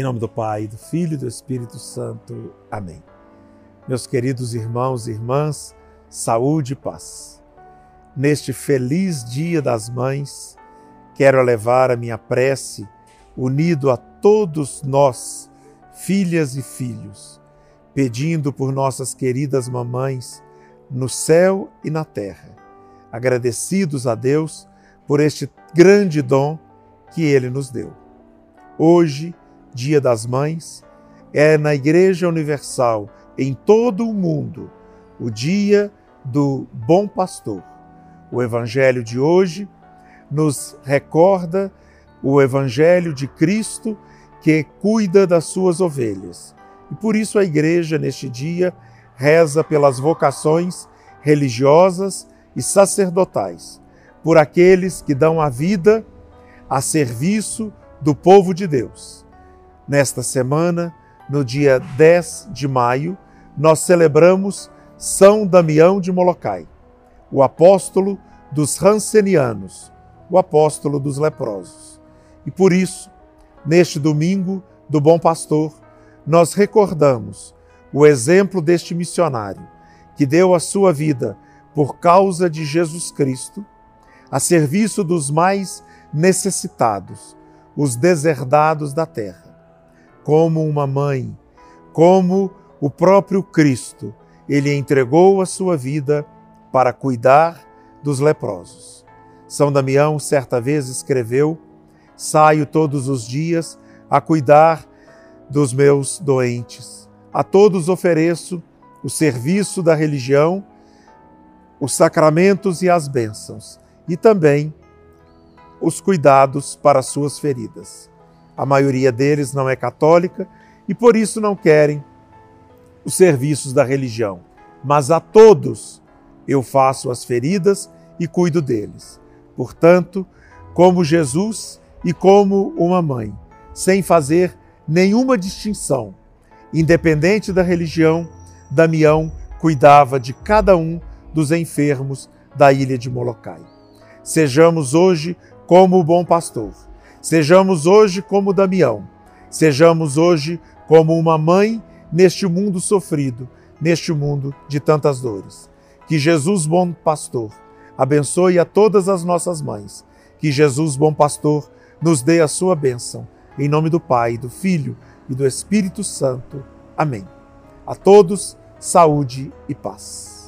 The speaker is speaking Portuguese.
Em nome do Pai, do Filho e do Espírito Santo. Amém. Meus queridos irmãos e irmãs, saúde e paz. Neste feliz Dia das Mães, quero levar a minha prece unido a todos nós, filhas e filhos, pedindo por nossas queridas mamães no céu e na terra, agradecidos a Deus por este grande dom que Ele nos deu. Hoje, Dia das Mães, é na Igreja Universal, em todo o mundo, o dia do Bom Pastor. O Evangelho de hoje nos recorda o Evangelho de Cristo que cuida das suas ovelhas. E por isso a Igreja, neste dia, reza pelas vocações religiosas e sacerdotais, por aqueles que dão a vida a serviço do povo de Deus Nesta semana, no dia 10 de maio, nós celebramos São Damião de Molokai, o apóstolo dos Rancenianos, o apóstolo dos leprosos. E por isso, neste domingo do Bom Pastor, nós recordamos o exemplo deste missionário que deu a sua vida por causa de Jesus Cristo, a serviço dos mais necessitados, os deserdados da terra como uma mãe, como o próprio Cristo, ele entregou a sua vida para cuidar dos leprosos. São Damião certa vez escreveu: Saio todos os dias a cuidar dos meus doentes. A todos ofereço o serviço da religião, os sacramentos e as bênçãos, e também os cuidados para suas feridas. A maioria deles não é católica e por isso não querem os serviços da religião. Mas a todos eu faço as feridas e cuido deles. Portanto, como Jesus e como uma mãe, sem fazer nenhuma distinção, independente da religião, Damião cuidava de cada um dos enfermos da ilha de Molokai. Sejamos hoje como o bom pastor Sejamos hoje como Damião, sejamos hoje como uma mãe neste mundo sofrido, neste mundo de tantas dores. Que Jesus, bom pastor, abençoe a todas as nossas mães. Que Jesus, bom pastor, nos dê a sua bênção. Em nome do Pai, do Filho e do Espírito Santo. Amém. A todos, saúde e paz.